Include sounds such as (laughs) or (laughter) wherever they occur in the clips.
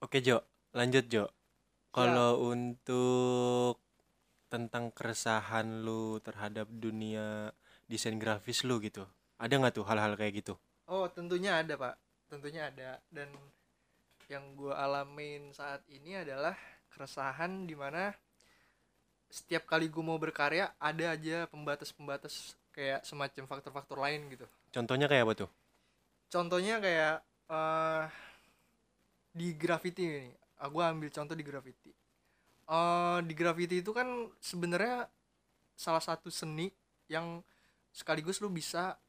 Oke Jo, lanjut Jo. Kalau untuk tentang keresahan lu terhadap dunia desain grafis lu gitu, ada nggak tuh hal-hal kayak gitu? Oh, tentunya ada, Pak. Tentunya ada. Dan yang gue alamin saat ini adalah keresahan di mana setiap kali gue mau berkarya ada aja pembatas-pembatas kayak semacam faktor-faktor lain gitu. Contohnya kayak apa tuh? Contohnya kayak eh di graffiti ini. Aku ambil contoh di graffiti. eh di graffiti itu kan sebenarnya salah satu seni yang sekaligus lu bisa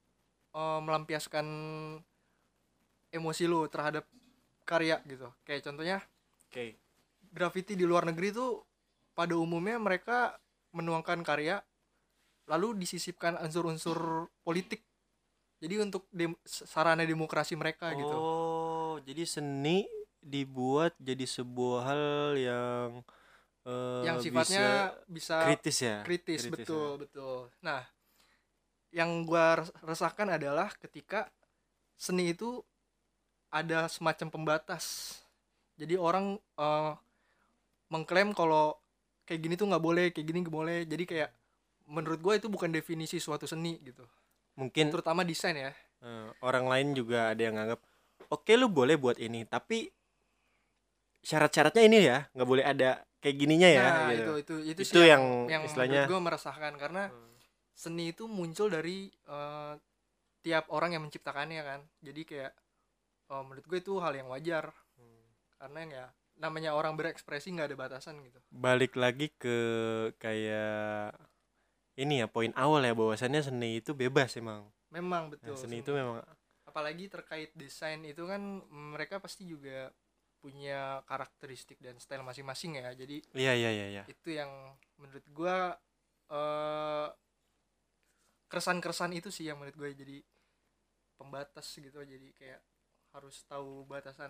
eh, melampiaskan emosi lu terhadap karya gitu. Kayak contohnya Oke. graffiti di luar negeri tuh pada umumnya mereka menuangkan karya lalu disisipkan unsur-unsur politik. Jadi untuk dem- sarana demokrasi mereka gitu. Oh, jadi seni dibuat jadi sebuah hal yang eh, yang sifatnya bisa, bisa kritis ya. kritis, Kritis, betul betul. Nah yang gua res- resahkan adalah ketika seni itu ada semacam pembatas. Jadi orang eh, mengklaim kalau kayak gini tuh nggak boleh kayak gini nggak boleh. Jadi kayak menurut gue itu bukan definisi suatu seni gitu Mungkin terutama desain ya. Eh, orang lain juga ada yang nganggap, oke lu boleh buat ini, tapi syarat-syaratnya ini ya, nggak boleh ada kayak gininya ya. nah gitu. itu itu itu, Itu sih yang yang istilahnya- gue meresahkan karena seni itu muncul dari eh, tiap orang yang menciptakannya kan. Jadi kayak oh, menurut gue itu hal yang wajar. Karena ya namanya orang berekspresi nggak ada batasan gitu. Balik lagi ke kayak ini ya poin awal ya bahwasannya seni itu bebas emang. Memang Nah, betul seni itu memang apalagi terkait desain itu kan mereka pasti juga punya karakteristik dan style masing-masing ya. Jadi iya iya iya iya. itu yang menurut gue eh keresan-keresan itu sih yang menurut gue jadi pembatas gitu. Jadi kayak harus tahu batasan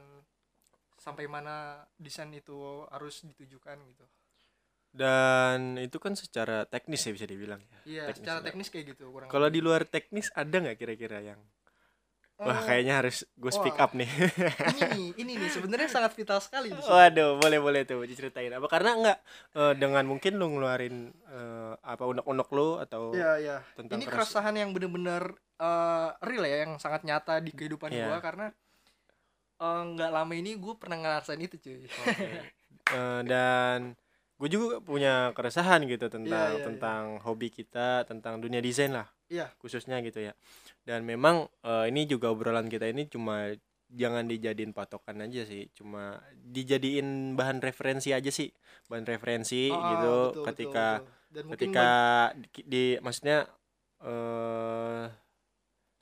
sampai mana desain itu harus ditujukan gitu dan itu kan secara teknis ya bisa dibilang ya iya Teknis secara banget. teknis kayak gitu kurang kalau di luar teknis ada nggak kira-kira yang wah Eh, kayaknya harus gue speak wah. up nih ini nih ini nih sebenarnya sangat vital sekali waduh boleh boleh tuh diceritain apa karena nggak eh, dengan mungkin lu ngeluarin eh, apa unek-unek lu atau Iya iya. tentang Ini keras- keresahan yang bener-bener eh, real ya, yang sangat nyata di kehidupan Iya. gua karena nggak lama ini gue pernah ngerasain itu cuy. Oke. Eh, dan gue juga punya keresahan gitu tentang iya, iya. tentang hobi kita tentang dunia desain lah Iya. khususnya gitu ya dan memang eh, ini juga obrolan kita ini cuma jangan dijadiin patokan aja sih cuma dijadiin bahan referensi aja sih bahan referensi Ah, gitu betul, ketika betul, betul. Dan ketika di, di- maksudnya eh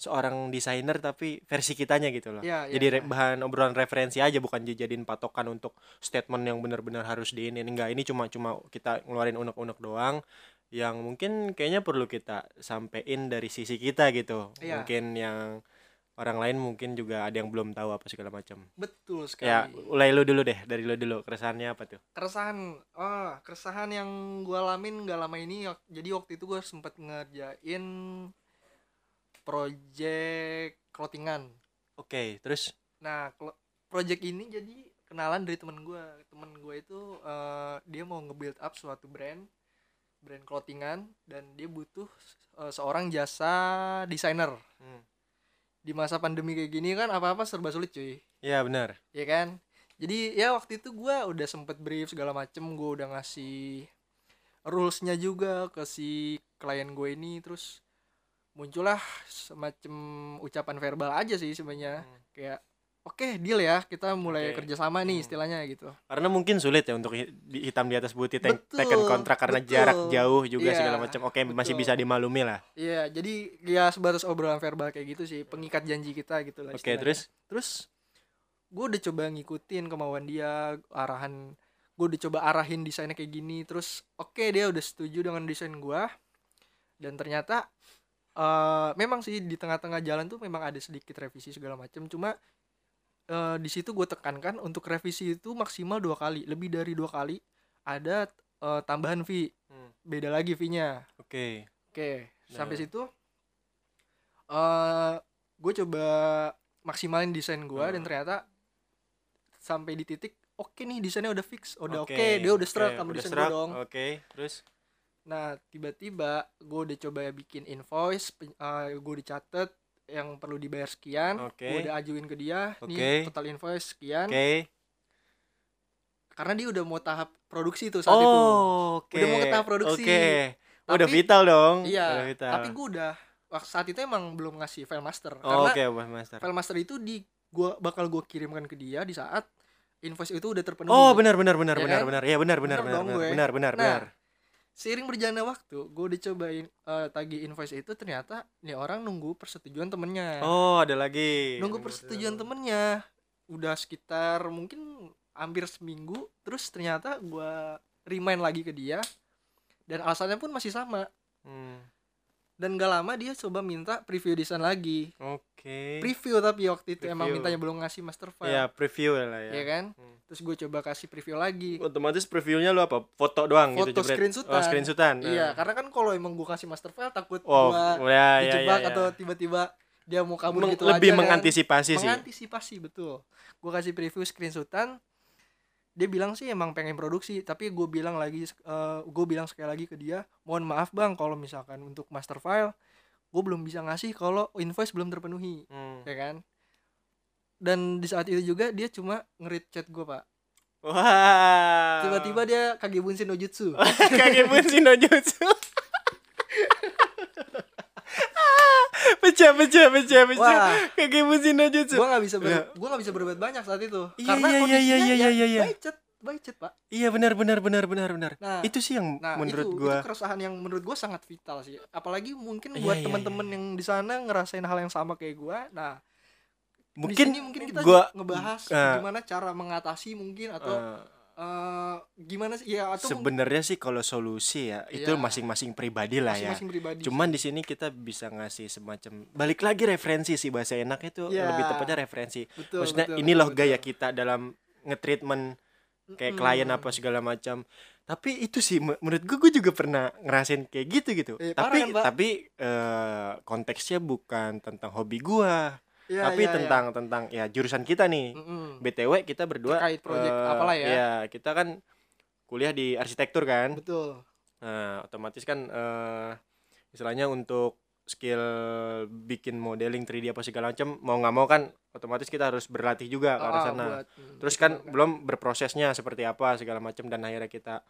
seorang desainer tapi versi kitanya gitu loh Iya, iya, jadi re- iya. bahan obrolan referensi aja bukan dijadiin patokan untuk statement yang benar-benar harus diinin enggak ini cuma cuma kita ngeluarin unek-unek doang yang mungkin kayaknya perlu kita sampein dari sisi kita gitu Iya. mungkin yang orang lain mungkin juga ada yang belum tahu apa segala macam betul sekali. ya mulai lu dulu deh dari lu dulu keresahannya apa tuh keresahan oh keresahan yang gue alamin gak lama ini jadi waktu itu gue sempet ngerjain project clothingan. Oke terus? Nah project ini jadi kenalan dari temen gue temen gue itu eh, dia mau nge-build up suatu brand brand clothingan dan dia butuh eh, seorang jasa desainer. Hmm. di masa pandemi kayak gini kan apa-apa serba sulit cuy. Ya benar. Ya kan? Jadi ya waktu itu gua udah sempet brief segala macem gue udah ngasih rulesnya juga ke si klien gue ini terus muncullah semacam ucapan verbal aja sih sebenarnya Hmm. kayak oke deal ya kita mulai Oke. kerjasama nih Hmm. istilahnya gitu karena mungkin sulit ya untuk hitam di atas putih te- Betul, teken kontrak karena betul. jarak jauh juga Iya, segala macam oke masih betul. bisa dimaklumi lah iya jadi ya sebatas obrolan verbal kayak gitu sih pengikat janji kita gitu lah oke istilahnya. terus terus gue udah coba ngikutin kemauan dia arahan gue udah coba arahin desainnya kayak gini terus oke dia udah setuju dengan desain gue dan ternyata eh memang sih di tengah-tengah jalan tuh memang ada sedikit revisi segala macam cuma eh, di situ gue tekankan untuk revisi itu maksimal dua kali lebih dari dua kali ada eh, tambahan fee Hmm. beda lagi fee-nya oke Oke, sampai Nah. situ eh gue coba maksimalin desain gua dan Hmm. ternyata sampai di titik oke nih desainnya udah fix udah oke Oke, dia udah struck oke, sama udah desain gua dong oke terus nah tiba-tiba gue udah coba bikin invoice pen- eh, gue udah catet yang perlu dibayar sekian Oke. gue udah ajuin ke dia Oke. nih total invoice sekian. Oke. Karena dia udah mau tahap produksi tuh saat itu. oh oke. Udah mau ke tahap produksi. udah Tapi- vital dong. iya udah vital. tapi gue udah saat itu emang belum ngasih file master. Oh, karena oke Mas master. file master itu di gua bakal gue kirimkan ke dia di saat invoice itu udah terpenuhi. Oh benar benar benar Ya benar kan? benar. Iya benar benar benar benar benar benar Nah, benar seiring berjalannya waktu gue udah cobain eh, tagih invoice itu ternyata nih orang nunggu persetujuan temennya. Oh ada lagi. Nunggu persetujuan temennya. Udah sekitar mungkin hampir seminggu terus ternyata gua remind lagi ke dia dan alasannya pun masih sama. Hmm, dan gak lama dia coba minta preview desain lagi oke preview tapi waktu itu emang Preview. mintanya belum ngasih master file ya preview lah ya ya kan Hmm. terus gue coba kasih preview lagi otomatis previewnya lu apa foto doang Foto gitu jebret? screenshotan. oh screenshotan iya Nah. karena kan kalau emang gue kasih master file takut oh gua ya, ya, ya, ya. atau tiba-tiba dia mau kabur Meng- gitu lebih aja kan. mengantisipasi sih mengantisipasi betul gue kasih preview screenshotan dia bilang sih emang pengen produksi tapi gue bilang lagi gue bilang sekali lagi ke dia mohon maaf bang kalau misalkan untuk master file gue belum bisa ngasih kalau invoice belum terpenuhi. Hmm. ya kan? Dan di saat itu juga dia cuma ngerit chat gue pak. Wah. Tiba-tiba dia no jutsu (laughs) kage bunsin no jutsu pecah pecah pecah pecah Wah. kage bunsin no jutsu gue nggak bisa ber, Ya. gue nggak bisa berbuat banyak saat itu Iya, karena iya, iya, kondisinya iya, iya, ya iya, iya. by chat pak iya benar benar benar benar benar nah itu sih yang Nah, menurut itu, gua itu keresahan yang menurut gua sangat vital sih. Apalagi mungkin Iya, buat iya, teman-teman iya. yang di sana ngerasain hal yang sama kayak gua. Nah, mungkin mungkin kita gua ngebahas eh, gimana cara mengatasi mungkin atau eh, eh, gimana sih ya atau sebenarnya sih kalau solusi ya itu Iya. masing-masing pribadi lah ya masing-masing pribadi. Cuman di sini kita bisa ngasih semacam balik lagi referensi sih bahasa enaknya itu Iya. lebih tepatnya referensi. betul, Maksudnya betul, ini betul, loh betul. gaya kita dalam nge-treatment kayak Mm-mm. klien apa segala macam. Tapi itu sih me- menurut gue gue juga pernah ngerasain kayak gitu gitu. Eh, parah tapi kan, Pak? tapi eh, konteksnya bukan tentang hobi gua, Iya, tapi iya. tentang tentang ya jurusan kita nih. Mm-mm. BTW kita berdua Terkait project eh, apalah ya. Iya, kita kan kuliah di arsitektur kan. betul. Nah, otomatis kan eh istilahnya untuk skill bikin modeling 3D apa segala macam mau nggak mau kan otomatis kita harus berlatih juga ke arah Ah, sana. buat, mm, Terus kan kan. belum berprosesnya seperti apa segala macam dan akhirnya kita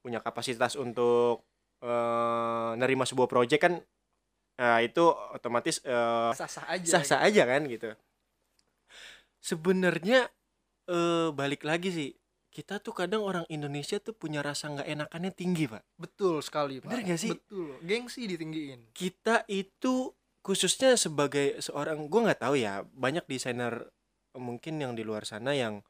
punya kapasitas untuk eh nerima sebuah project kan nah, itu otomatis eh sah-sah aja. sah-sah gitu. aja kan gitu. Sebenarnya eh balik lagi sih kita tuh kadang orang Indonesia tuh punya rasa nggak enakannya tinggi pak. Betul sekali, Pak. Bener nggak sih? Betul. Gengsi ditinggiin. kita itu khususnya sebagai seorang gue nggak tahu ya banyak desainer mungkin yang di luar sana yang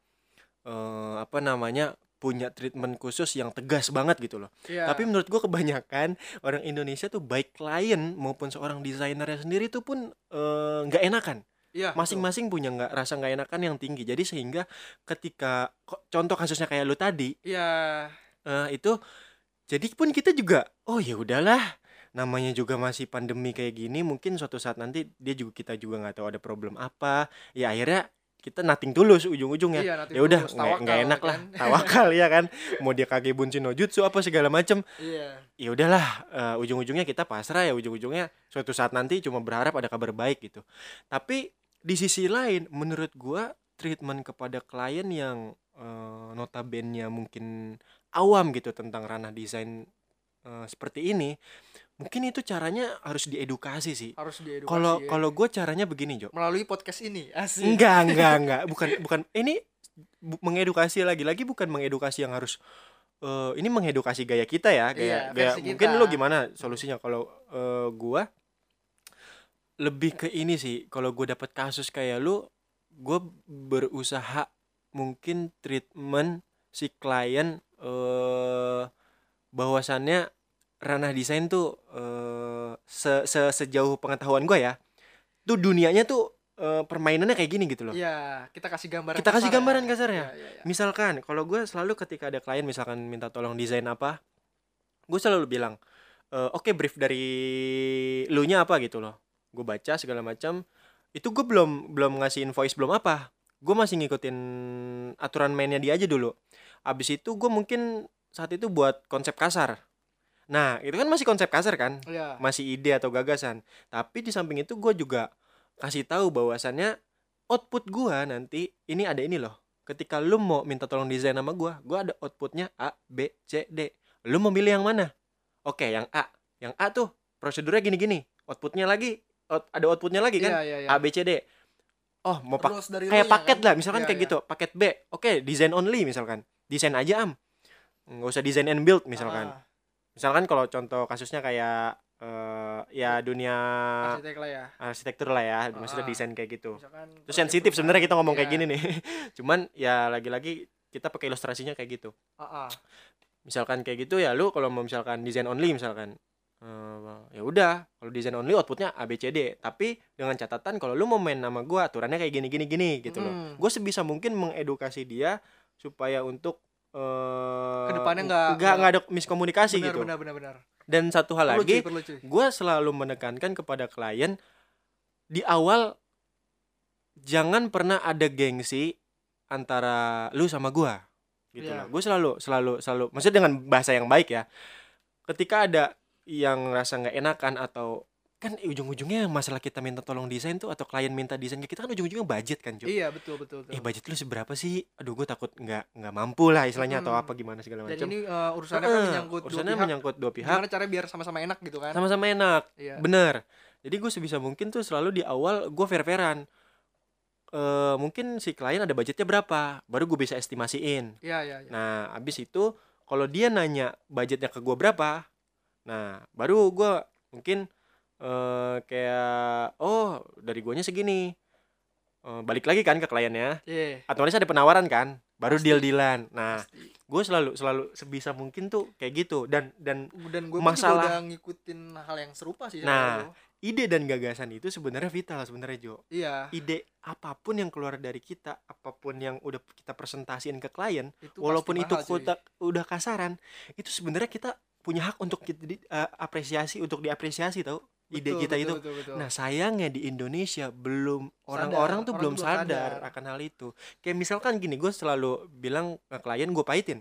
eh, apa namanya punya treatment khusus yang tegas banget gitu loh Iya. tapi menurut gue kebanyakan orang Indonesia tuh baik klien maupun seorang desainernya sendiri tuh pun eh, nggak enakan Iya, masing-masing punya nggak rasa nggak enakan yang tinggi jadi sehingga ketika contoh kasusnya kayak lu tadi betul. Iya. Eh, itu jadi pun kita juga oh ya udahlah namanya juga masih pandemi kayak gini mungkin suatu saat nanti dia juga kita juga nggak tahu ada problem apa ya akhirnya kita nating tulus ujung-ujungnya. Iya, ya udah nggak enak lah. kan? tawakal (laughs) ya kan? Mau dia kage bunsin no jutsu apa segala macem. Iya. ya udahlah eh, ujung-ujungnya kita pasrah ya. Ujung-ujungnya suatu saat nanti cuma berharap ada kabar baik gitu. Tapi di sisi lain menurut gua treatment kepada klien yang eh, notabene mungkin awam gitu tentang ranah desain eh, seperti ini mungkin itu caranya harus diedukasi sih Harus diedukasi. kalau ya. kalau gue caranya begini Jo melalui podcast ini. Asik. enggak enggak (laughs) enggak bukan bukan ini bu- mengedukasi lagi-lagi bukan mengedukasi yang harus eh, ini mengedukasi gaya kita ya gaya Iya, gaya versi mungkin kita. lu gimana solusinya kalau eh, gua lebih ke ini sih kalau gue dapat kasus kayak lu gue berusaha mungkin treatment si klien eh bahwasannya ranah desain tuh eh se, se- sejauh pengetahuan gue ya tuh dunianya tuh eh, permainannya kayak gini gitu loh Iya, kita kasih gambaran. Kita kasih kasar gambaran ya. kasar ya? Iya, iya. Misalkan kalau gue selalu ketika ada klien misalkan minta tolong desain apa, gue selalu bilang, "Eh, oke brief dari lu nya apa gitu loh. Gue baca segala macam. itu gue belum belum ngasih invoice belum apa gue masih ngikutin aturan mainnya dia aja dulu abis itu gue mungkin saat itu buat konsep kasar nah itu kan masih konsep kasar kan? Iya. masih ide atau gagasan. Tapi di samping itu gue juga kasih tahu bahwasannya output gua nanti ini ada ini loh. Ketika lu mau minta tolong desain sama gua gua ada outputnya A B C D. Lu mau milih yang mana? Oke yang A. Yang A tuh prosedurnya gini-gini. Outputnya lagi out- ada outputnya lagi kan? Iya, iya, iya. A B C D. Oh mau pak kayak lu-nya paket kan? lah misalkan Iya, kayak iya. gitu. Paket B. Oke desain only misalkan. Desain aja am. Nggak usah desain and build misalkan. Ah, misalkan kalau contoh kasusnya kayak eh, ya dunia arsitek lah ya. arsitektur lah ya maksudnya Ah. desain kayak gitu Misalkan itu proyek sensitif sebenarnya kita ngomong kayak Iya. gini nih (laughs) cuman ya lagi-lagi kita pakai ilustrasinya kayak gitu Ah, ah. misalkan kayak gitu ya lu kalau mau misalkan desain only misalkan eh, ya udah kalau desain only outputnya A B C D tapi dengan catatan kalau lu mau main nama gua aturannya kayak gini gini gini gitu loh Mm. gue sebisa mungkin mengedukasi dia supaya untuk eh Ke depannya nggak- nggak nggak ada miskomunikasi benar, gitu benar benar benar. dan satu hal Perlu, lagi gue selalu menekankan kepada klien di awal jangan pernah ada gengsi antara lu sama gua gitu Iya. loh gue selalu selalu selalu maksudnya dengan bahasa yang baik ya ketika ada yang rasa nggak enakan atau kan ujung-ujungnya masalah kita minta tolong desain tuh atau klien minta desain ke kita kan ujung-ujungnya budget kan cuy Iya, betul betul betul. eh budget lu seberapa sih aduh gue takut nggak nggak mampu lah istilahnya atau Mm. apa gimana segala Dan macam ini eh, urusannya kan Heeh, menyangkut urusannya dua pihak. menyangkut dua pihak Gimana caranya biar sama-sama enak gitu kan? sama-sama enak Iya. Bener. Jadi gue sebisa mungkin tuh selalu di awal gue fair-fairan. Eh mungkin si klien ada budgetnya berapa, baru gue bisa estimasiin. Iya, iya, iya. Nah, abis itu kalau dia nanya budgetnya ke gue berapa, nah baru gue mungkin eh kayak oh dari guanya segini. Eh, balik lagi kan ke kliennya. Iya. Otomatis ada penawaran kan, baru Pasti. deal-dealan. Nah, pasti. gue selalu selalu sebisa mungkin tuh kayak gitu dan dan Dan gue masalah- juga udah ngikutin hal yang serupa sih. Nah, lu. ide dan gagasan itu sebenarnya vital sebenarnya Jo. iya. ide apa pun yang keluar dari kita, apa pun yang udah kita presentasiin ke klien, Itu walaupun itu kita udah kasaran, itu sebenarnya kita punya hak untuk kita di- eh, apresiasi untuk diapresiasi tau ide Betul, kita betul, itu. betul, betul. Nah sayangnya di Indonesia belum orang-orang tuh orang belum sadar, sadar. akan hal itu. Kayak misalkan gini, gue selalu bilang ke klien gue pahitin.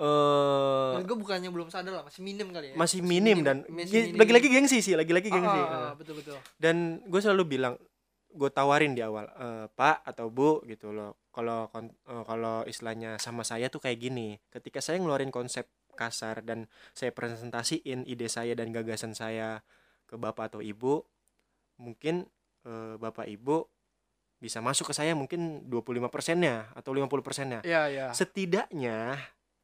Eh gue bukannya belum sadar lah, masih minim kali ya. masih minim dan masih ge- minim. lagi-lagi gengsi sih, lagi-lagi Ah, gengsi. ah, Eh ah, betul betul. dan gue selalu bilang gue tawarin di awal "Eh, pak atau bu gitu loh kalau eh, kalau istilahnya sama saya tuh kayak gini ketika saya ngeluarin konsep kasar dan saya presentasiin ide saya dan gagasan saya ke bapak atau ibu mungkin eh, bapak ibu bisa masuk ke saya mungkin 25 persennya atau 50 persennya Iya, iya. setidaknya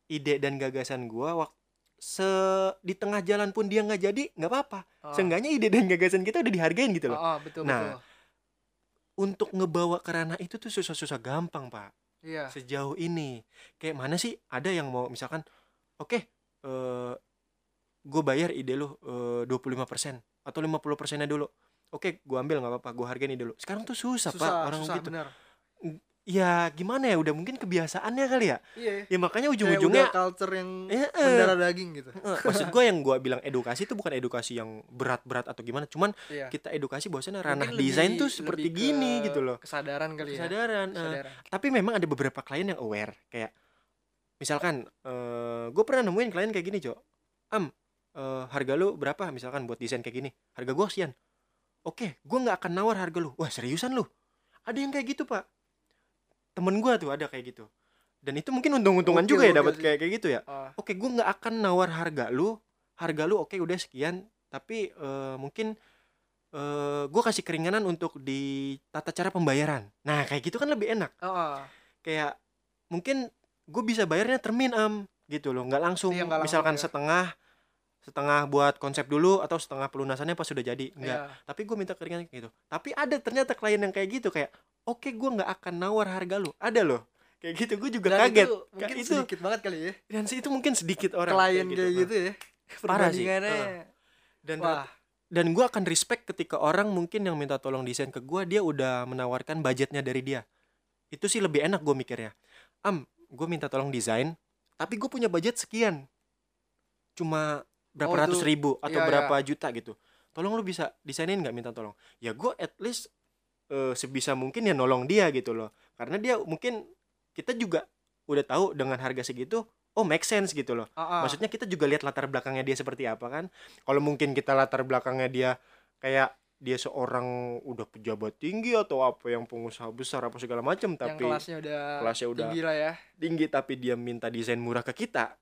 ide dan gagasan gue waktu se di tengah jalan pun dia nggak jadi nggak apa-apa Ah. seenggaknya ide dan gagasan kita udah dihargain gitu loh Ah, ah, betul Nah, betul. untuk ngebawa ke ranah itu tuh susah-susah gampang pak Iya. sejauh ini kayak mana sih ada yang mau misalkan oke eh gue bayar ide lu eh, 25% atau 50 persennya dulu oke gue ambil nggak apa-apa gue hargain ide lu sekarang tuh susah, pak Susah, orang susah gitu bener. ya gimana ya udah mungkin kebiasaannya kali ya Iya. ya makanya ujung-ujungnya culture yang Eh, eh. mendarah daging gitu. maksud gue yang gue bilang edukasi itu bukan edukasi yang berat-berat atau gimana cuman Iya. kita edukasi bahwasanya ranah Mungkin desain lebih- tuh seperti lebih gini gitu loh Kesadaran kali ya. kesadaran eh. Kesadaran. tapi memang ada beberapa klien yang aware kayak misalkan eh gue pernah nemuin klien kayak gini cok am eh, harga lu berapa? Misalkan buat desain kayak gini. Harga gue sekian oke gue nggak akan nawar harga lu. Wah seriusan lu? Ada yang kayak gitu pak. Temen gue tuh ada kayak gitu. Dan itu mungkin untung-untungan Gokil, juga ya dapat kayak kayak gitu ya. Ah, oke gue nggak akan nawar harga lu. Harga lu oke udah sekian. Tapi eh, mungkin eh gue kasih keringanan untuk di tata cara pembayaran. Nah kayak gitu kan lebih enak. Ah. kayak mungkin gue bisa bayarnya termin am gitu loh. Nggak langsung Iya, nggak langsung misalkan ya. setengah setengah buat konsep dulu atau setengah pelunasannya pas sudah jadi enggak. Iya. tapi gue minta keringanan gitu. Tapi ada ternyata klien yang kayak gitu kayak oke gue nggak akan nawar harga lu. Ada loh. Kayak gitu gue juga Dan kaget. itu mungkin Kayak itu sedikit banget kali ya. dan sih itu mungkin sedikit orang Klien kayak Nah, gitu ya. Parah sih. Perbandingannya. dan Wah, dan gue akan respect ketika orang mungkin yang minta tolong desain ke gue dia udah menawarkan budgetnya dari dia. Itu sih lebih enak gue mikirnya. Am gue minta tolong desain tapi gue punya budget sekian. Cuma berapa Oh, ratus ribu atau iya, berapa juta gitu. Tolong lu bisa desainin nggak minta tolong? Ya gue at least eh, sebisa mungkin ya nolong dia gitu loh. Karena dia mungkin kita juga udah tahu dengan harga segitu oh make sense gitu loh. Ah, ah. maksudnya kita juga lihat latar belakangnya dia seperti apa kan. Kalau mungkin kita latar belakangnya dia kayak dia seorang udah pejabat tinggi atau apa yang pengusaha besar apa segala macam yang tapi kelasnya udah kelasnya udah tinggi lah ya. tinggi tapi dia minta desain murah ke kita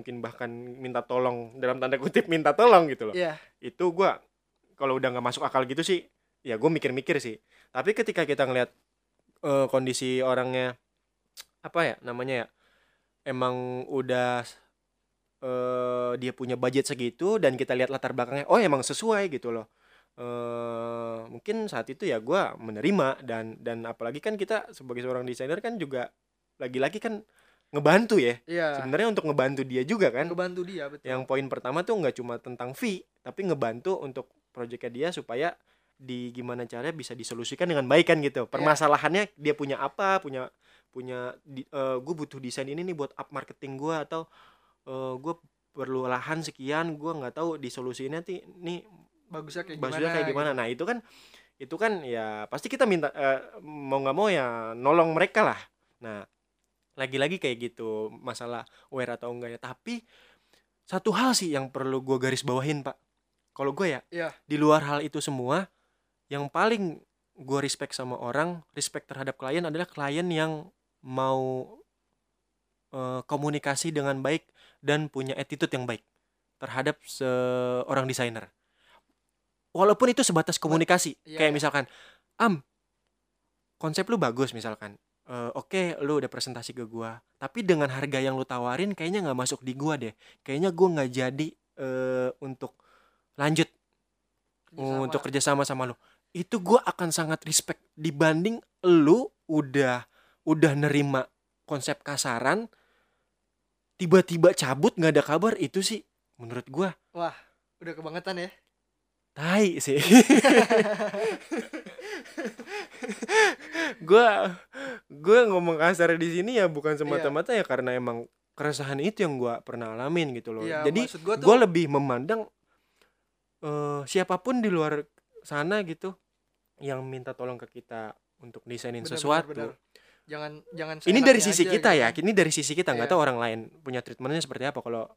mungkin bahkan minta tolong dalam tanda kutip minta tolong gitu loh. Iya. Itu gua kalau udah nggak masuk akal gitu sih ya gue mikir-mikir sih. Tapi ketika kita ngelihat eh, kondisi orangnya apa ya namanya ya emang udah eh dia punya budget segitu dan kita lihat latar belakangnya oh emang sesuai gitu loh. Eh mungkin saat itu ya gua menerima dan dan apalagi kan kita sebagai seorang desainer kan juga lagi-lagi kan ngebantu ya. Iya. Sebenarnya untuk ngebantu dia juga kan. Ngebantu dia betul. Yang poin pertama tuh nggak cuma tentang fee tapi ngebantu untuk proyeknya dia supaya di gimana caranya bisa disolusikan dengan baik kan gitu. Permasalahannya dia punya apa punya punya gue butuh desain ini nih buat up marketing gue atau gue perlu lahan sekian gue nggak tahu disolusinya nanti nih bagusnya kayak bagusnya gimana kayak gimana. gitu. nah itu kan itu kan ya pasti kita minta eh, mau nggak mau ya nolong mereka lah. Nah lagi-lagi kayak gitu masalah aware atau enggak ya tapi satu hal sih yang perlu gue garis bawahin pak kalau gue ya Iya. di luar hal itu semua yang paling gue respect sama orang respect terhadap klien adalah klien yang mau eh, komunikasi dengan baik dan punya attitude yang baik terhadap seorang desainer walaupun itu sebatas komunikasi Iya, kayak iya. misalkan am konsep lu bagus misalkan Eh, oke lu udah presentasi ke gua. Tapi dengan harga yang lu tawarin kayaknya nggak masuk di gua deh. Kayaknya gua nggak jadi eh, untuk lanjut. Kerjasama. untuk kerjasama sama lu. Itu gua akan sangat respect dibanding lu udah udah nerima konsep kasaran tiba-tiba cabut nggak ada kabar. Itu sih menurut gua. Udah kebangetan ya? Tai sih (laughs) gua gua ngomong kasar di sini ya bukan semata-mata ya karena emang keresahan itu yang gua pernah alamin gitu loh Iya, jadi gua tuh gue lebih memandang eh siapa pun di luar sana gitu yang minta tolong ke kita untuk desainin bener, sesuatu bener, bener. jangan jangan ini dari sisi aja kita gitu ya kan. ini dari sisi kita nggak Iya. tahu orang lain punya treatmentnya seperti apa kalau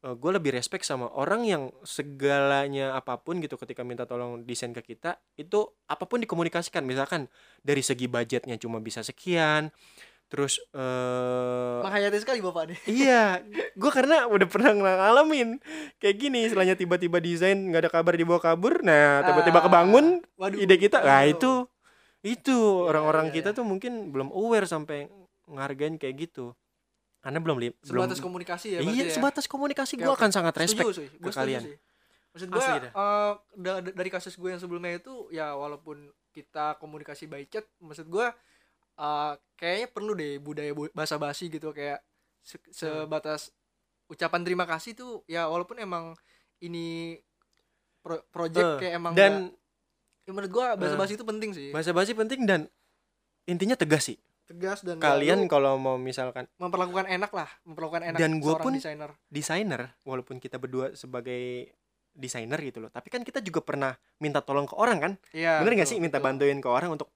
gue lebih respect sama orang yang segalanya apa pun gitu ketika minta tolong desain ke kita itu apa pun dikomunikasikan misalkan dari segi budgetnya cuma bisa sekian terus eh menghayati sekali bapak nih (laughs) Iya, gue karena udah pernah ngalamin kayak gini. Setelahnya tiba-tiba desain nggak ada kabar dibawa kabur, nah tiba-tiba Ah, kebangun waduh ide kita. Nah waduh. itu itu orang-orang iya, kita iya. tuh mungkin belum aware sampai ngargain kayak gitu. Karena belum li- belum sebatas komunikasi ya iya ya? sebatas komunikasi Oke, gue akan sangat respect setuju sih ke setuju kalian. sih maksud gue dah. eh, da- da- dari kasus gue yang sebelumnya itu ya walaupun kita komunikasi by chat maksud gue eh, kayaknya perlu deh budaya bu- basa-basi gitu kayak se- sebatas ucapan terima kasih tuh ya walaupun emang ini pro- Eh, project kayak emang Dan nggak- ya menurut gue basa-basi itu penting sih bahasa basi penting dan intinya tegas sih. Tegas dan Kalian ya, kalau mau misalkan memperlakukan enak lah memperlakukan enak Dan seorang pun desainer. desainer walaupun kita berdua sebagai desainer gitu loh. Tapi kan kita juga pernah minta tolong ke orang kan? Iya, bener nggak betul, sih minta betul. bantuin ke orang untuk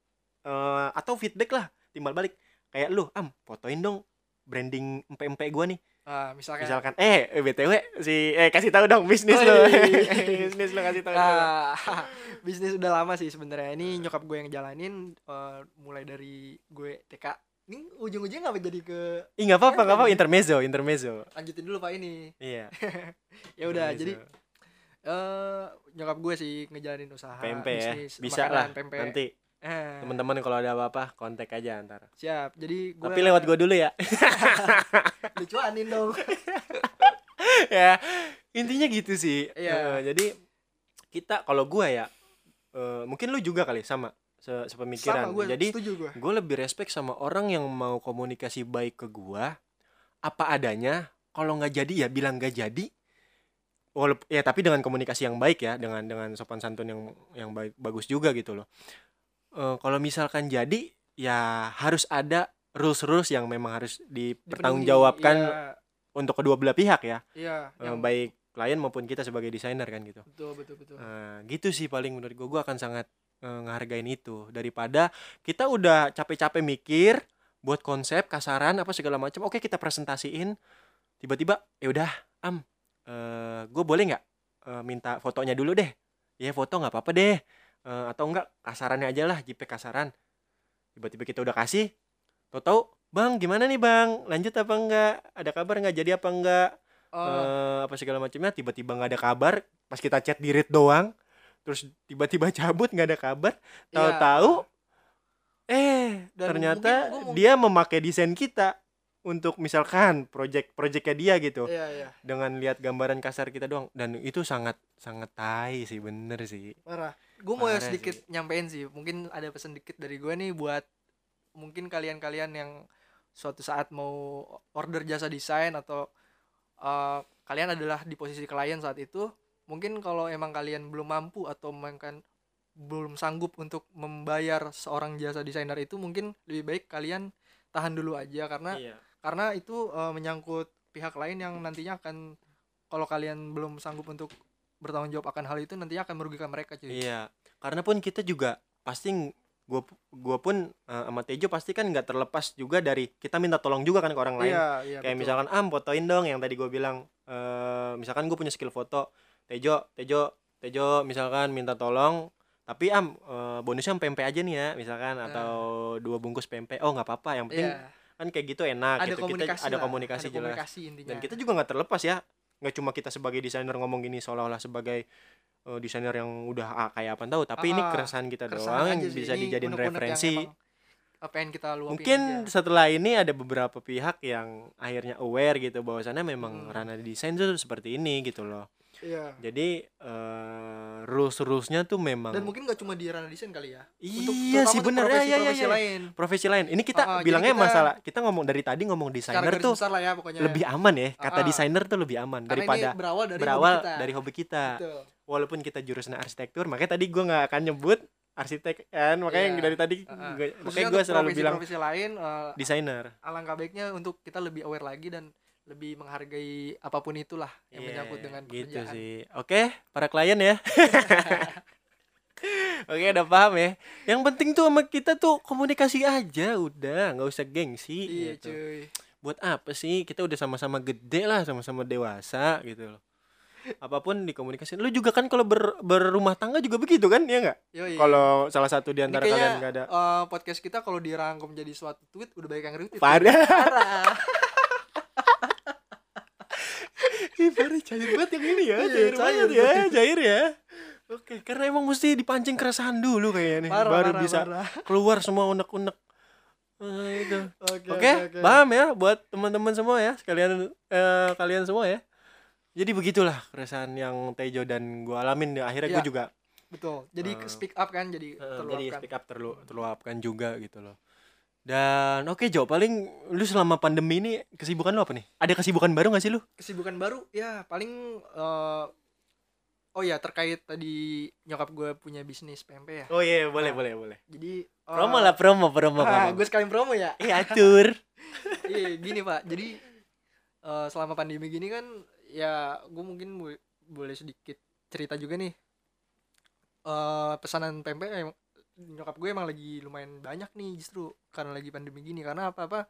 eh, atau feedback lah timbal balik. Kayak lu am fotoin dong branding empe empe gua nih Ah, misalkan, misalkan eh eh, btw si eh kasih tahu dong bisnis Oh, lo iya. (laughs) bisnis lo kasih tahu dulu. Ah, (laughs) bisnis udah lama sih sebenarnya. Ini nyokap gue yang jalanin eh, mulai dari gue TK. Ini ujung-ujungnya nggak jadi ke ih nggak apa-apa nggak apa intermezzo intermezzo lanjutin dulu pak ini. iya (laughs) Ya udah, jadi eh nyokap gue sih ngejalanin usaha PMP ya bisnis bisa makanan, lah PMP. nanti Eh, teman-teman kalau ada apa-apa kontak aja ntar siap. Jadi gue tapi lewat gua dulu ya (laughs) dicuanin dong. (laughs) ya intinya gitu sih Iya. Eh, jadi kita kalau gua ya eh, mungkin lu juga kali sama se sepemikiran Sama gue jadi gue. gue lebih respect sama orang yang mau komunikasi baik ke gua apa adanya kalau nggak jadi ya bilang nggak jadi walaupun ya tapi dengan komunikasi yang baik ya dengan dengan sopan santun yang yang baik bagus juga gitu loh Eh, kalau misalkan jadi ya harus ada rules rules yang memang harus dipertanggungjawabkan Iya, untuk kedua belah pihak ya. Iya, Eh, yang- baik klien maupun kita sebagai desainer kan gitu. Betul betul betul. Nah, gitu sih paling menurut gue gue akan sangat eh, ngehargain itu. Daripada kita udah capek-capek mikir buat konsep kasaran apa segala macam oke kita presentasiin tiba-tiba ya udah am eh gue boleh nggak eh, minta fotonya dulu deh? Ya foto nggak apa-apa deh Eh, atau enggak kasarannya aja lah JPEG kasaran. Tiba-tiba kita udah kasih tau-tau bang gimana nih bang? Lanjut apa enggak? Ada kabar nggak jadi apa enggak? Oh, eh, apa segala macamnya. Tiba-tiba nggak ada kabar pas kita chat di read doang terus tiba-tiba (laughs) cabut nggak ada kabar. Iya. tahu-tahu eh Dan ternyata mungkin mau- dia memakai desain kita untuk misalkan project projectnya dia gitu. Iya, iya. dengan lihat gambaran kasar kita doang. Dan itu sangat sangat tai sih bener sih. Parah. Gue mau Parah sedikit nyampein sih. Mungkin ada pesan dikit dari gue nih buat mungkin kalian-kalian yang suatu saat mau order jasa desain atau uh, kalian adalah di posisi klien saat itu, mungkin kalau emang kalian belum mampu atau kan belum sanggup untuk membayar seorang jasa desainer itu mungkin lebih baik kalian tahan dulu aja karena iya karena itu uh, menyangkut pihak lain yang nantinya akan kalau kalian belum sanggup untuk bertanggung jawab akan hal itu nantinya akan merugikan mereka cuy. Iya, karena pun kita juga pasti gua gua pun eh, sama Tejo pasti kan nggak terlepas juga dari kita minta tolong juga kan ke orang lain. Iya, iya. Kayak betul. misalkan am fotoin dong yang tadi gue bilang eh misalkan gue punya skill foto. Tejo, Tejo, Tejo misalkan minta tolong tapi am eh, bonusnya pempek aja nih ya misalkan atau dua bungkus pempek. Oh nggak apa-apa yang penting Iya. kan kayak gitu enak ada gitu. komunikasi kita ada komunikasi ada jelas. komunikasi intinya. Dan kita juga nggak terlepas ya. Nggak cuma kita sebagai desainer ngomong gini seolah-olah sebagai eh, desainer yang udah ah, kayak apa tahu, tapi ini Ah, keresahan kita Keresahan doang bisa Ini dijadiin referensi. yang kita luapin Mungkin aja. setelah ini ada beberapa pihak yang akhirnya aware gitu bahwasannya memang Hmm. ranah desain tuh seperti ini gitu loh. Iya. Jadi eh rules rulesnya tuh memang Dan mungkin gak cuma di ranah desain kali ya. Iya sih untuk bener ya, ya, ya, profesi-profesi ya. lain. profesi lain. Ini kita jadi bilangnya kita- masalah kita ngomong dari tadi ngomong desainer tuh besar lah ya pokoknya. lebih aman ya. Kata ah. desainer tuh lebih aman Karena daripada ini berawal dari berawal hobi kita. dari hobi kita. Betul. Walaupun kita jurusan arsitektur, makanya tadi gua nggak akan nyebut arsitek kan, makanya Iya. dari tadi gua- Khususnya makanya gue selalu bilang profesi-profesi lain eh, desainer. alangkah baiknya untuk kita lebih aware lagi dan lebih menghargai apa pun itulah yang Iya, menyangkut dengan gitu pekerjaan. sih. Oke, para klien ya. (laughs) Oke, udah paham ya. Yang penting tuh sama kita tuh komunikasi aja, udah, nggak usah gengsi. Iya gitu. cuy. Buat apa sih? Kita udah sama-sama gede lah, sama-sama dewasa gitu loh. Apa pun dikomunikasiin. Lu juga kan kalau ber- berumah tangga juga begitu kan, ya nggak? Kalau salah satu di antara kayaknya, kalian nggak ada. eh, podcast kita kalau dirangkum jadi suatu tweet udah banyak yang retweet. Parah. Parah. Ih, parah cair banget yang ini ya, Iya, cair, cair banget ya, cair ya. Oke, karena emang mesti dipancing keresahan dulu kayaknya nih, Parah, baru parah, bisa parah. keluar semua unek-unek. Eh, itu. Oke, Oke, paham ya buat teman-teman semua ya, sekalian eh, kalian semua ya. Jadi begitulah keresahan yang Tejo dan gua alamin akhirnya Iya. gua juga Betul. Jadi Eh, speak up kan jadi jadi terluapkan. speak up terlu terluapkan juga gitu loh. Dan oke Jo, paling lu selama pandemi ini kesibukan lu apa nih? Ada kesibukan baru gak sih lu? Kesibukan baru ya paling eh, Oh ya terkait tadi nyokap gue punya bisnis PMP ya. Oh iya, boleh Nah. boleh boleh. Jadi eh, Promo lah, promo, promo, Ah, promo. gue sekalian promo ya. Eh, atur. (laughs) Iya gini pak. Jadi eh, selama pandemi gini kan ya gue mungkin bo- boleh sedikit cerita juga nih. eh pesanan PMP nyokap gue emang lagi lumayan banyak nih justru karena lagi pandemi gini. Karena apa apa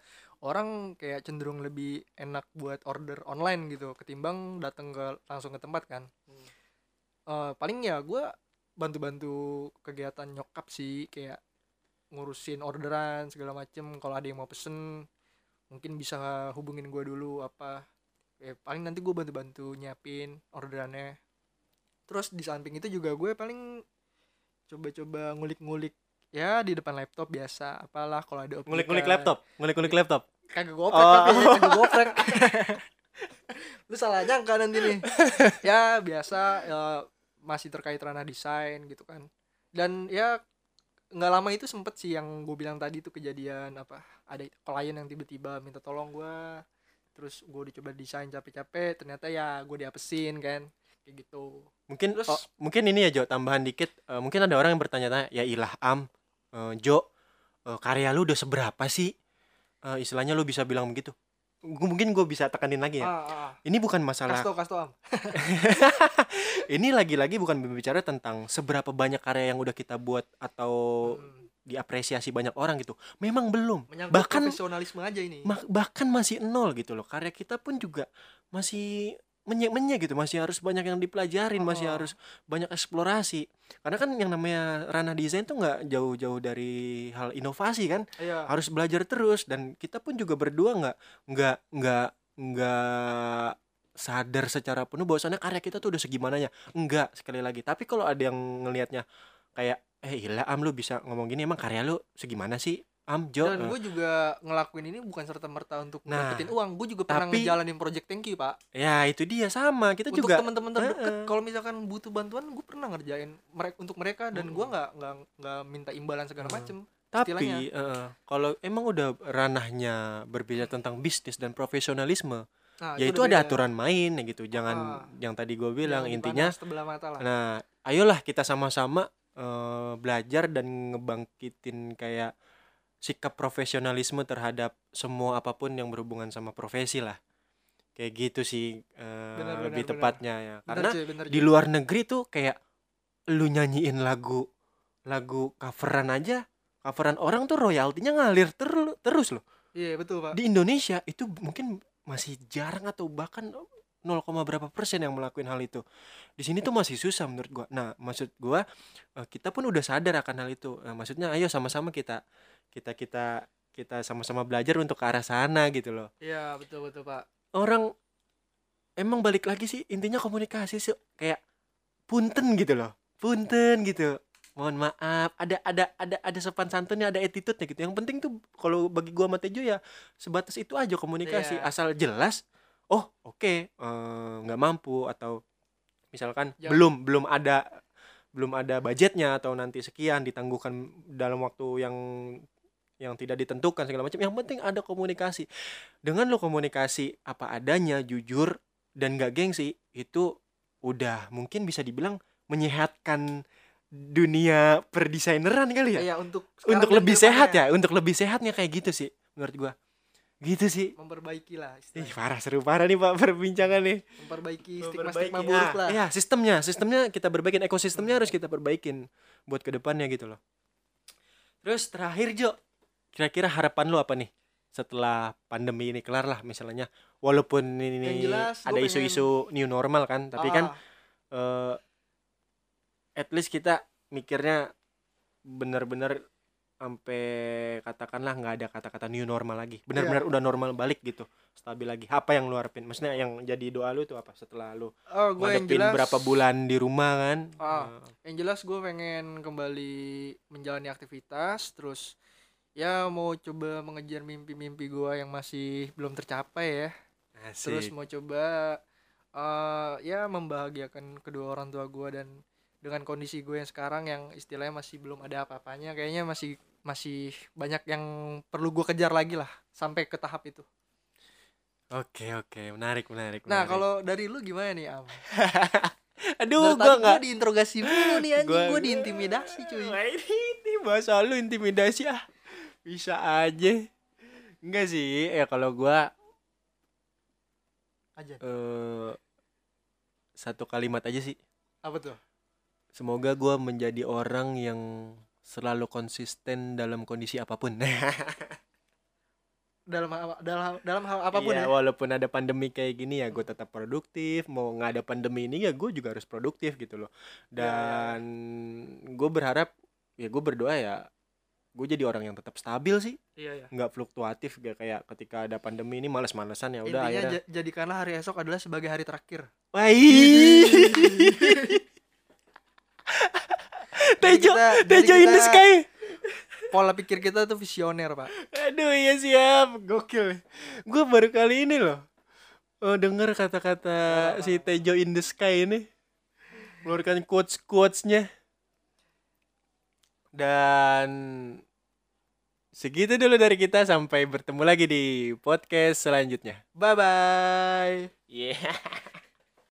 orang kayak cenderung lebih enak buat order online gitu ketimbang datang ke langsung ke tempat kan. Eh, paling ya gue bantu-bantu kegiatan nyokap sih kayak ngurusin orderan segala macem. Kalau ada yang mau pesen mungkin bisa hubungin gue dulu apa. Ya paling nanti gue bantu-bantu nyiapin orderannya. Terus di samping itu juga gue paling coba-coba ngulik-ngulik ya di depan laptop biasa apalah kalau ada Ngulik-ngulik OPK. laptop, ngulik-ngulik laptop. kagak goprek Oh. tapi kagak goprek (laughs) lu salah nyangka nanti nih (laughs) ya biasa ya, masih terkait ranah desain gitu kan dan ya nggak lama itu sempet sih yang gue bilang tadi tuh kejadian apa ada klien yang tiba-tiba minta tolong gue terus gue udah coba desain capek-capek ternyata ya gue diapesin kan kayak gitu Mungkin Terus- oh, mungkin ini ya Jo, tambahan dikit. Eh, mungkin ada orang yang bertanya-tanya, ya ilah Am, eh, Jo, eh, karya lu udah seberapa sih? Eh, istilahnya lu bisa bilang begitu. mungkin gue bisa tekanin lagi ya Ah, ah, ah. ini bukan masalah kasih tau, Am. (laughs) ini lagi-lagi bukan berbicara tentang seberapa banyak karya yang udah kita buat atau Hmm. diapresiasi banyak orang gitu memang belum Menyangkut bahkan profesionalisme aja ini. bahkan masih nol gitu loh karya kita pun juga masih menye-menye gitu masih harus banyak yang dipelajarin masih Oh. harus banyak eksplorasi. Karena kan yang namanya ranah desain tuh nggak jauh-jauh dari hal inovasi kan. Iya. harus belajar terus dan kita pun juga berdua nggak nggak nggak nggak sadar secara penuh bahwasannya karya kita tuh udah segimananya. Enggak sekali lagi. Tapi kalau ada yang ngelihatnya kayak eh gila am lu bisa ngomong gini emang karya lu segimana sih am Jo Dan Eh, gue juga ngelakuin ini bukan serta merta untuk Nah, dapetin uang. Gue juga pernah tapi- ngejalanin project thank you pak. ya itu dia sama kita untuk juga teman-teman terdekat, Heeh. kalau misalkan butuh bantuan, gue pernah ngerjain mereka untuk mereka dan gue nggak nggak nggak minta imbalan segala Hmm. macem. tapi istilahnya. eh, kalau emang udah ranahnya berbicara tentang bisnis dan profesionalisme Nah, ya itu ada beda. aturan main ya gitu jangan Ah. yang tadi gue bilang intinya mata lah. Nah, ayolah kita sama-sama eh, belajar dan ngebangkitin kayak sikap profesionalisme terhadap semua apa pun yang berhubungan sama profesi lah. Kayak gitu sih eh, Benar, benar, lebih benar. tepatnya ya. Bener, Karena cuy, bener, di luar negeri tuh kayak lu nyanyiin lagu lagu coveran aja, coveran orang tuh royaltinya ngalir ter- terus loh. Iya betul pak. Di Indonesia itu mungkin masih jarang atau bahkan 0, berapa persen yang melakukan hal itu. Di sini tuh masih susah menurut gua. Nah, maksud gua eh, kita pun udah sadar akan hal itu. Nah, maksudnya ayo sama-sama kita kita kita kita sama-sama belajar untuk ke arah sana gitu loh. Iya betul betul pak. Orang emang balik lagi sih intinya komunikasi sih kayak punten gitu loh. Punten gitu. Mohon maaf, ada ada ada ada sopan santunnya, ada attitude-nya gitu. Yang penting tuh kalau bagi gua sama Tejo ya sebatas itu aja komunikasi Iya. asal jelas. Oh, oke, eh, nggak mampu atau misalkan Jangan- belum belum ada belum ada budgetnya atau nanti sekian ditangguhkan dalam waktu yang yang tidak ditentukan segala macam. Yang penting ada komunikasi. Dengan lo komunikasi apa adanya, jujur dan gak gengsi, itu udah mungkin bisa dibilang menyehatkan dunia perdesaineran kali ya. Iya untuk untuk lebih sehat ya, untuk lebih sehatnya kayak gitu sih menurut gua. Gitu sih. Memperbaiki lah. Ih, parah seru parah nih Pak perbincangan nih. Memperbaiki Memperbaiki. stigma-stigma buruk Ah, lah. Iya, sistemnya, sistemnya kita perbaikin, ekosistemnya harus kita perbaikin buat ke depannya gitu loh. Terus terakhir Jo, kira-kira harapan lu apa nih setelah pandemi ini kelar lah misalnya, walaupun ini Yang jelas, ada isu-isu new normal kan, tapi kan Ah, eh at least kita mikirnya bener-bener sampai katakanlah nggak ada kata-kata new normal lagi. Benar-benar udah normal balik gitu. Stabil lagi. Apa yang lu harapin? Maksudnya yang jadi doa lu itu apa setelah lu oh, gue yang jelas berapa bulan di rumah kan? Ah. Eh, yang jelas gue pengen kembali menjalani aktivitas terus ya mau coba mengejar mimpi-mimpi gue yang masih belum tercapai ya. Terus asik. mau coba eh ya membahagiakan kedua orang tua gue dan dengan kondisi gue yang sekarang yang istilahnya masih belum ada apa-apanya kayaknya masih masih banyak yang perlu gue kejar lagi lah sampai ke tahap itu. Oke oke. Menarik menarik nah kalau dari lu gimana nih am? (laughs) Aduh tadi nggak gue diinterogasi mulu nih anjing. Gue diintimidasi cuy. Ini, ini bahasa lu intimidasi ah. Bisa aja. Enggak sih. Ya kalau gua aja. eh satu kalimat aja sih. Apa tuh Semoga gua menjadi orang yang selalu konsisten dalam kondisi apa pun. (laughs) dalam hal- dalam dalam hal apa pun Iya, ya walaupun ada pandemi kayak gini ya gue tetap produktif. Mau nggak ada pandemi ini ya gue juga harus produktif gitu loh. Iya, Dan gue berharap ya gue berdoa ya gue jadi orang yang tetap stabil sih, iya iya nggak fluktuatif gak kayak ketika ada pandemi ini males-malesan ya udah intinya akhirnya. ja- jadikanlah hari esok adalah sebagai hari terakhir Wah, (laughs) Tejo, kita- Tejo in the sky. pola pikir kita tuh visioner pak Aduh iya siap, gokil. Gue baru kali ini loh oh, denger kata-kata si Tejo in the sky ini keluarkan quotes quotesnya dan segitu dulu dari kita sampai bertemu lagi di podcast selanjutnya. bye bye Yeah. (laughs)